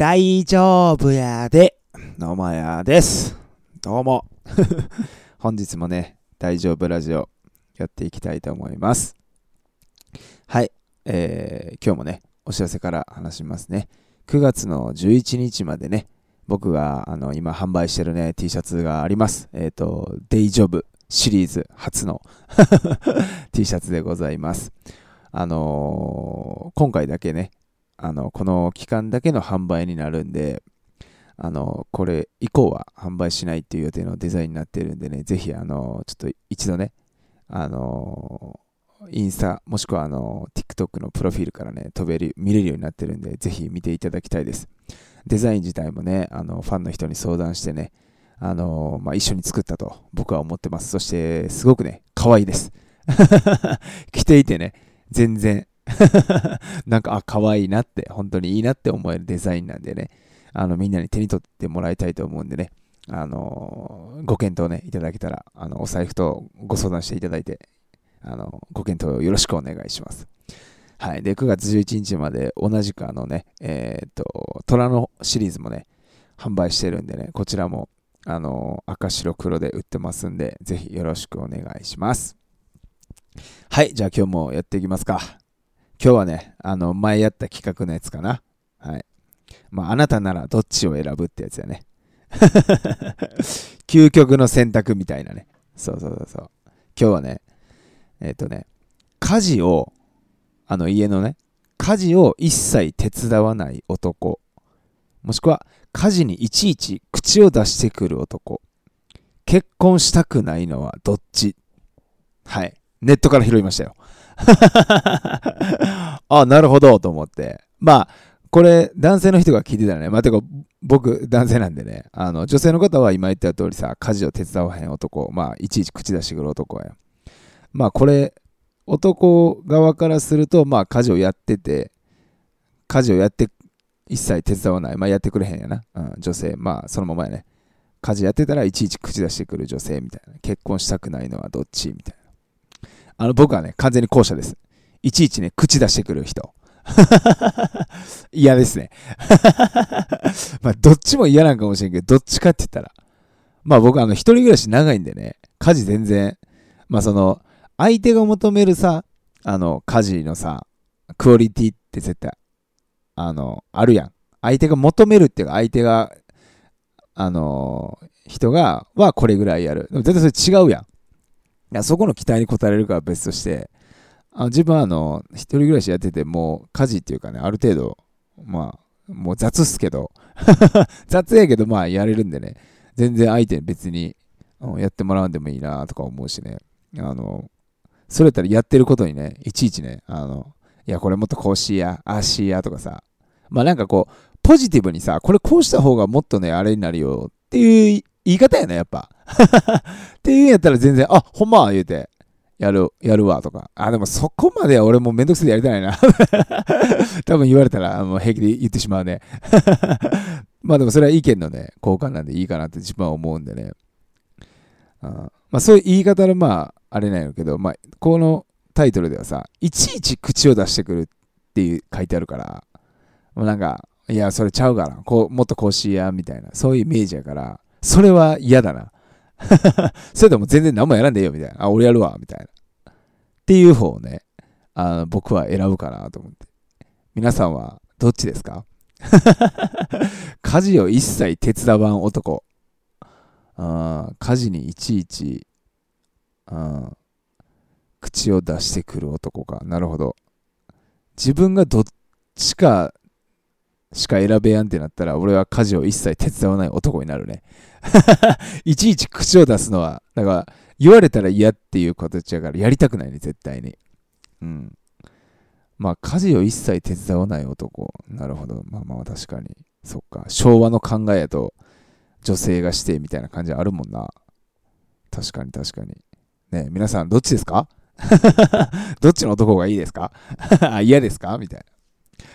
大丈夫やで、のまやです。どうも。本日もね、大丈夫ラジオやっていきたいと思います。はい、えー、今日もね、お知らせから話しますね。9月の11日までね、僕があの今販売してるね、T シャツがあります。えっ、と、デイジョブシリーズ初の T シャツでございます。あのー今回だけね、あの、この期間だけの販売になるんで、あの、これ以降は販売しないっていう予定のデザインになってるんでね、ぜひ、あの、ちょっと一度ね、あの、インスタ、もしくはあの、TikTok のプロフィールからね、飛べる、見れるようになってるんで、ぜひ見ていただきたいです。デザイン自体もね、あの、ファンの人に相談してね、あの、まあ、一緒に作ったと僕は思ってます。そして、すごくね、可愛いです。着ていてね、全然 なんか、あ、可愛いなって、本当にいいなって思えるデザインなんでね、あの、みんなに手に取ってもらいたいと思うんでね、あのーご検討ね、いただけたら、あの、お財布とご相談していただいて、あの、ご検討よろしくお願いします。はい。で、9月11日まで同じくあのね、えーっと、虎のシリーズもね、販売してるんでね、こちらも、あの赤白黒で売ってますんで、ぜひよろしくお願いします。はい。じゃあ今日もやっていきますか。今日はね、あの、前やった企画のやつかな。はい。まあ、あなたならどっちを選ぶってやつやね。究極の選択みたいなね。そうそうそうそう。今日はね、えっ、とね、家事を、あの家のね、家事を一切手伝わない男。もしくは、家事にいちいち口を出してくる男。結婚したくないのはどっち？はい。ネットから拾いましたよ。あ、なるほど、と思って。まあ、これ、男性の人が聞いてたらね、まあ、てか、僕、男性なんでね、あの、女性の方は今言った通りさ、家事を手伝わへん男、まあ、いちいち口出してくる男や。まあ、これ、男側からすると、まあ、家事をやってて、家事をやって、一切手伝わない。まあ、やってくれへんやな。うん、女性、まあ、そのままやね。家事やってたらいちいち口出してくる女性みたいな。結婚したくないのはどっちみたいな。あの、僕はね、完全に後者です。いちいちね、口出してくる人。嫌ですね。まあ、どっちも嫌なんかもしれんけど、どっちかって言ったら。まあ僕、あの、一人暮らし長いんでね、家事全然、まあその、相手が求めるさ、あの、家事のさ、クオリティって絶対、あの、あるやん。相手が求めるっていうか、相手が、あの、人が、はこれぐらいやる。でも絶対それ違うやん。いや、そこの期待に応えれるかは別として、あ自分はあの、一人暮らしやってて、もう家事っていうかね、ある程度、まあ、もう雑っすけど、雑やけどまあやれるんでね、全然相手に別にやってもらうんでもいいなとか思うしね、あの、それやったらやってることにね、いちいちね、あの、いや、これもっとこうしや、ああしやとかさ、まあなんかこう、ポジティブにさ、これこうした方がもっとね、あれになるよっていう言い方やね、やっぱ。っていうんやったら全然、あ、ほんま言うて、やる、やるわとか。あ、でもそこまでは俺もめんどくせえでやりたいな。多分言われたらもう平気で言ってしまうね。まあでもそれは意見のね、交換なんでいいかなって自分は思うんでね。あまあそういう言い方のまあ、あれなんやけど、まあ、このタイトルではさ、いちいち口を出してくるっていう書いてあるから、もうなんか、いや、それちゃうから、こう、もっとこうしや、みたいな、そういうイメージやから、それは嫌だな。それとも全然何もやらんでいいよ、みたいな。あ、俺やるわ、みたいな。っていう方をね、あの僕は選ぶかなと思って。皆さんはどっちですか？家事を一切手伝わん男。あ家事にいちいち口を出してくる男か。なるほど。自分がどっちかしか選べやんってなったら、俺は家事を一切手伝わない男になるね。いちいち口を出すのは、だから、言われたら嫌っていう形やから、やりたくないね、絶対に。うん。まあ、家事を一切手伝わない男。なるほど。まあまあ、確かに。そっか。昭和の考えやと、女性がしてみたいな感じあるもんな。確かに確かに。ね皆さん、どっちですか？どっちの男がいいですか？嫌ですか？みたいな。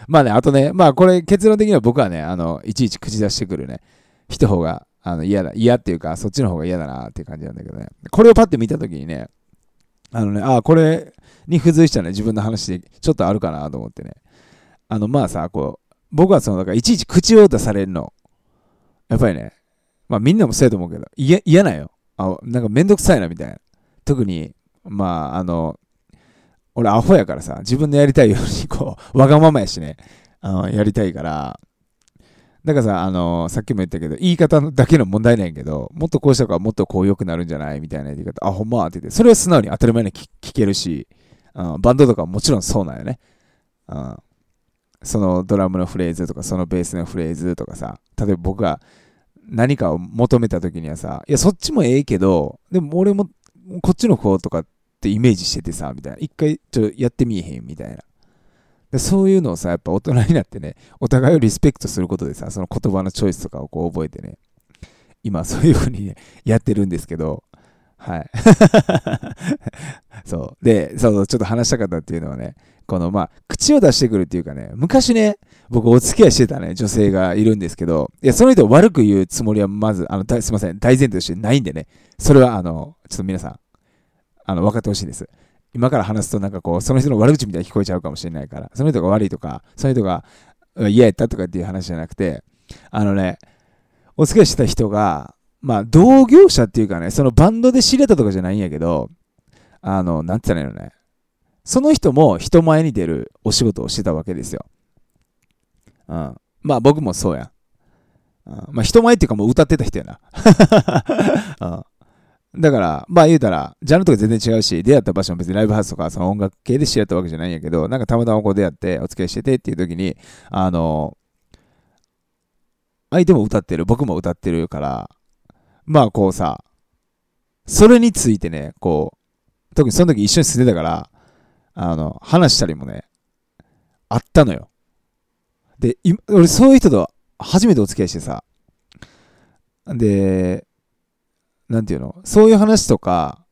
まあね、あとね、まあこれ結論的には僕はね、あの、いちいち口出してくるね、人方があの嫌だ、嫌っていうか、そっちの方が嫌だなっていう感じなんだけどね。これをパッて見たときにね、あのね、あこれに付随したね、自分の話でちょっとあるかなと思ってね。あの、まあさ、こう、僕はその、だからいちいち口を出されるの、やっぱりね、まあみんなもそうやと思うけど、嫌嫌なよ。あ、なんかめんどくさいなみたいな。特に、まあ、あの、俺アホやからさ、自分でやりたいように、こう、わがままやしね、あの、やりたいから、だからさ、あのさっきも言ったけど、言い方だけの問題なんやけど、もっとこうしたからもっとこう良くなるんじゃない？みたいな言い方、あ、ほんま？って言って、それは素直に当たり前に聞けるし、うん、バンドとかもちろんそうなんよね。うん、そのドラムのフレーズとか、そのベースのフレーズとかさ、例えば僕が何かを求めた時にはさ、いや、そっちもええけど、でも俺もこっちの方とかってイメージしててさ、みたいな。一回ちょっとやってみえへんみたいな。でそういうのをさ、やっぱ大人になってね、お互いをリスペクトすることでさ、その言葉のチョイスとかをこう覚えてね、今そういう風にね、やってるんですけど、はい。そう。で、そう、ちょっと話したかったっていうのはね、この、まあ、口を出してくるっていうかね、昔ね、僕お付き合いしてたね、女性がいるんですけど、いや、その人を悪く言うつもりはまず、あの、すいません、大前提としてないんでね、それは、あの、ちょっと皆さん、あの、分かってほしいです。今から話すとなんかこう、その人の悪口みたいに聞こえちゃうかもしれないから、その人が悪いとか、その人が嫌やったとかっていう話じゃなくて、あのね、お付き合いした人が、まあ、同業者っていうかね、そのバンドで知れたとかじゃないんやけど、あの、なんて言ったらいいのね。その人も人前に出るお仕事をしてたわけですよ。うん。まあ僕もそうやん。うん、まあ人前っていうかもう歌ってた人やな。うんだから、まあ言うたら、ジャンルとか全然違うし、出会った場所も別にライブハウスとかその音楽系で知り合ったわけじゃないんやけど、なんかたまたまこう出会ってお付き合いしててっていう時に、あの、相手も歌ってる、僕も歌ってるから、まあこうさ、それについてね、こう、特にその時一緒に住んでたから、あの、話したりもね、あったのよ。で、俺そういう人と初めてお付き合いしてさ、で、なんていうの？そういう話とか、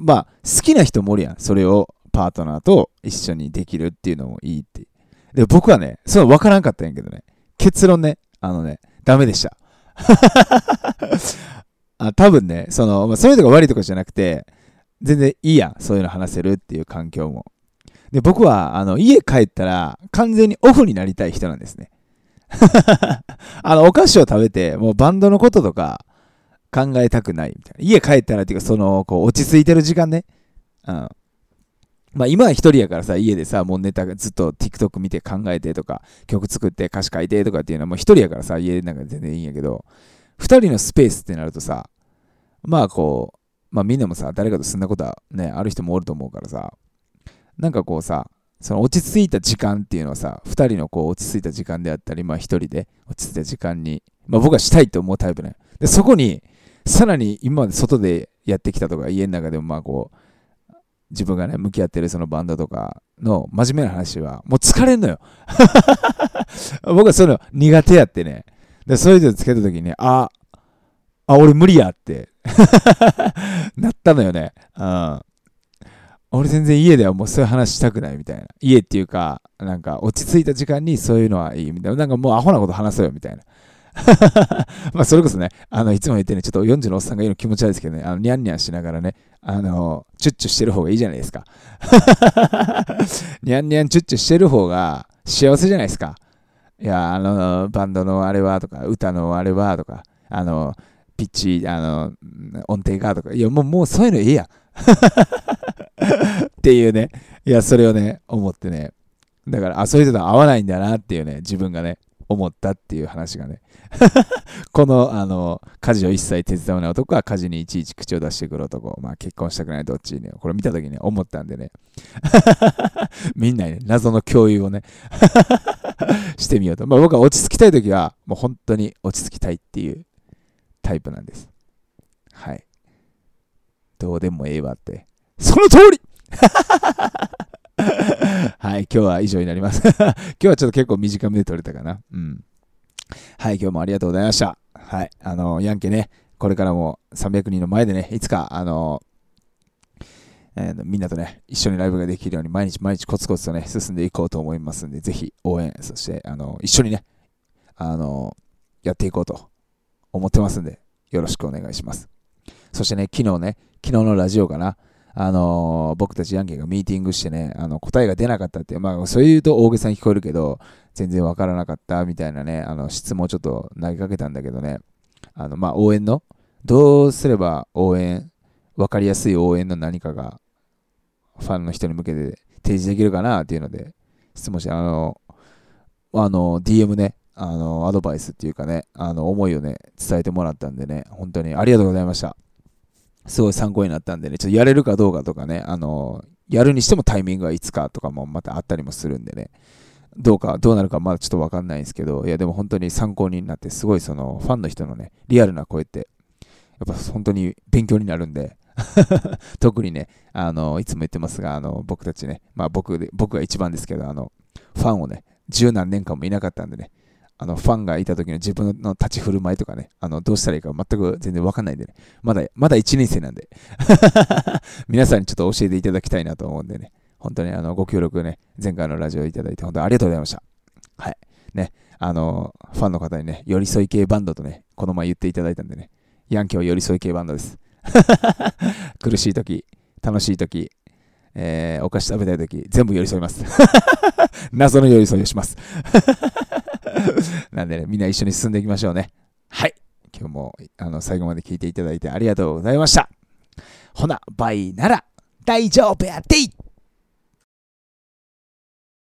まあ、好きな人もおるやん。それをパートナーと一緒にできるっていうのもいいって。で、僕はね、そう分からんかったんやけどね。結論ね、あのね、ダメでした。あ多分ね、その、まあ、そういうのが悪いとかじゃなくて、全然いいやん。そういうの話せるっていう環境も。で、僕は、あの、家帰ったら、完全にオフになりたい人なんですね。あの、お菓子を食べて、もうバンドのこととか、考えたくないみたいな。家帰ったらっていうか、その、こう、落ち着いてる時間ね。うん。まあ今は一人やからさ、家でさ、もうネタがずっと TikTok 見て考えてとか、曲作って歌詞書いてとかっていうのはもう一人やからさ、家なんか全然いいんやけど、二人のスペースってなるとさ、まあこう、まあみんなもさ、誰かと住んだことはね、ある人もおると思うからさ、なんかこうさ、その落ち着いた時間っていうのはさ、二人のこう落ち着いた時間であったり、まあ一人で落ち着いた時間に、まあ僕はしたいと思うタイプね。で、そこに、さらに今まで外でやってきたとか、家の中でもまあこう、自分がね、向き合ってるそのバンドとかの真面目な話は、もう疲れんのよ。僕はそういうの苦手やってね。で、そういうのつけた時に、あ、あ、俺無理やって なったのよね。うん。俺全然家ではもうそういう話したくないみたいな。家っていうか、なんか落ち着いた時間にそういうのはいいみたいな。なんかもうアホなこと話そうよみたいな。まあそれこそね、あの、いつも言ってね、ちょっと40のおっさんが言うの気持ち悪いですけどね、あの、ニャンニャンしながらね、あの、チュッチュしてる方がいいじゃないですか。ニャンニャンチュッチュしてる方が幸せじゃないですか。いや、あの、バンドのあれはとか、歌のあれはとか、あの、ピッチ、あの、音程がとか、いや、もう、もうそういうのいいや。っていうね、いや、それをね、思ってね、だから、あ、そういう人と合わないんだなっていうね、自分がね、思ったっていう話がね この、あの、家事を一切手伝わない男は家事にいちいち口を出してくる男。まあ結婚したくないどっちにね。これ見たときに思ったんでね。みんなにね、謎の共有をね してみようと。まあ僕は落ち着きたいときは、もう本当に落ち着きたいっていうタイプなんです。はい。どうでもええわって。その通りはい、今日は以上になります。今日はちょっと結構短めで撮れたかな。うん。はい、今日もありがとうございました。はい、あの、ヤンケね、これからも300人の前でね、いつか、あの、えー、みんなとね、一緒にライブができるように毎日毎日コツコツとね、進んでいこうと思いますんで、ぜひ応援、そして、あの、一緒にね、あの、やっていこうと思ってますんで、よろしくお願いします。そしてね、昨日ね、昨日のラジオかな、あのー僕たちヤンキーがミーティングしてね、あの答えが出なかったって、まあ、そう言うと大げさに聞こえるけど、全然わからなかったみたいなね、あの質問をちょっと投げかけたんだけどね、あの、まあ、応援の、どうすれば応援、わかりやすい応援の何かが、ファンの人に向けて提示できるかなっていうので、質問して、あの、あの、DM ね、あの、アドバイスっていうかね、あの、思いをね、伝えてもらったんでね、本当にありがとうございました。すごい参考になったんでね、ちょっとやれるかどうかとかね、あの、やるにしてもタイミングはいつかとかもまたあったりもするんでね、どうか、どうなるかまだちょっとわかんないんですけど、いやでも本当に参考になって、すごいそのファンの人のね、リアルな声って、やっぱ本当に勉強になるんで、特にね、あの、いつも言ってますが、あの、僕たちね、まあ僕で、僕が一番ですけど、あの、ファンをね、十何年間もいなかったんでね、あの、ファンがいた時の自分の立ち振る舞いとかね、あの、どうしたらいいか全く全然わかんないんでね、まだ、まだ1年生なんで、皆さんにちょっと教えていただきたいなと思うんでね、本当にあの、ご協力ね、前回のラジオいただいて、本当にありがとうございました。はい。ね、あの、ファンの方にね、寄り添い系バンドとね、この前言っていただいたんでね、ヤンキーは寄り添い系バンドです。苦しい時、楽しい時、えー、お菓子食べたい時、全部寄り添います。謎の寄り添いをします。なんでね、みんな一緒に進んでいきましょうね。はい。今日もあの最後まで聞いていただいてありがとうございました。ほな、バイなら大丈夫やってい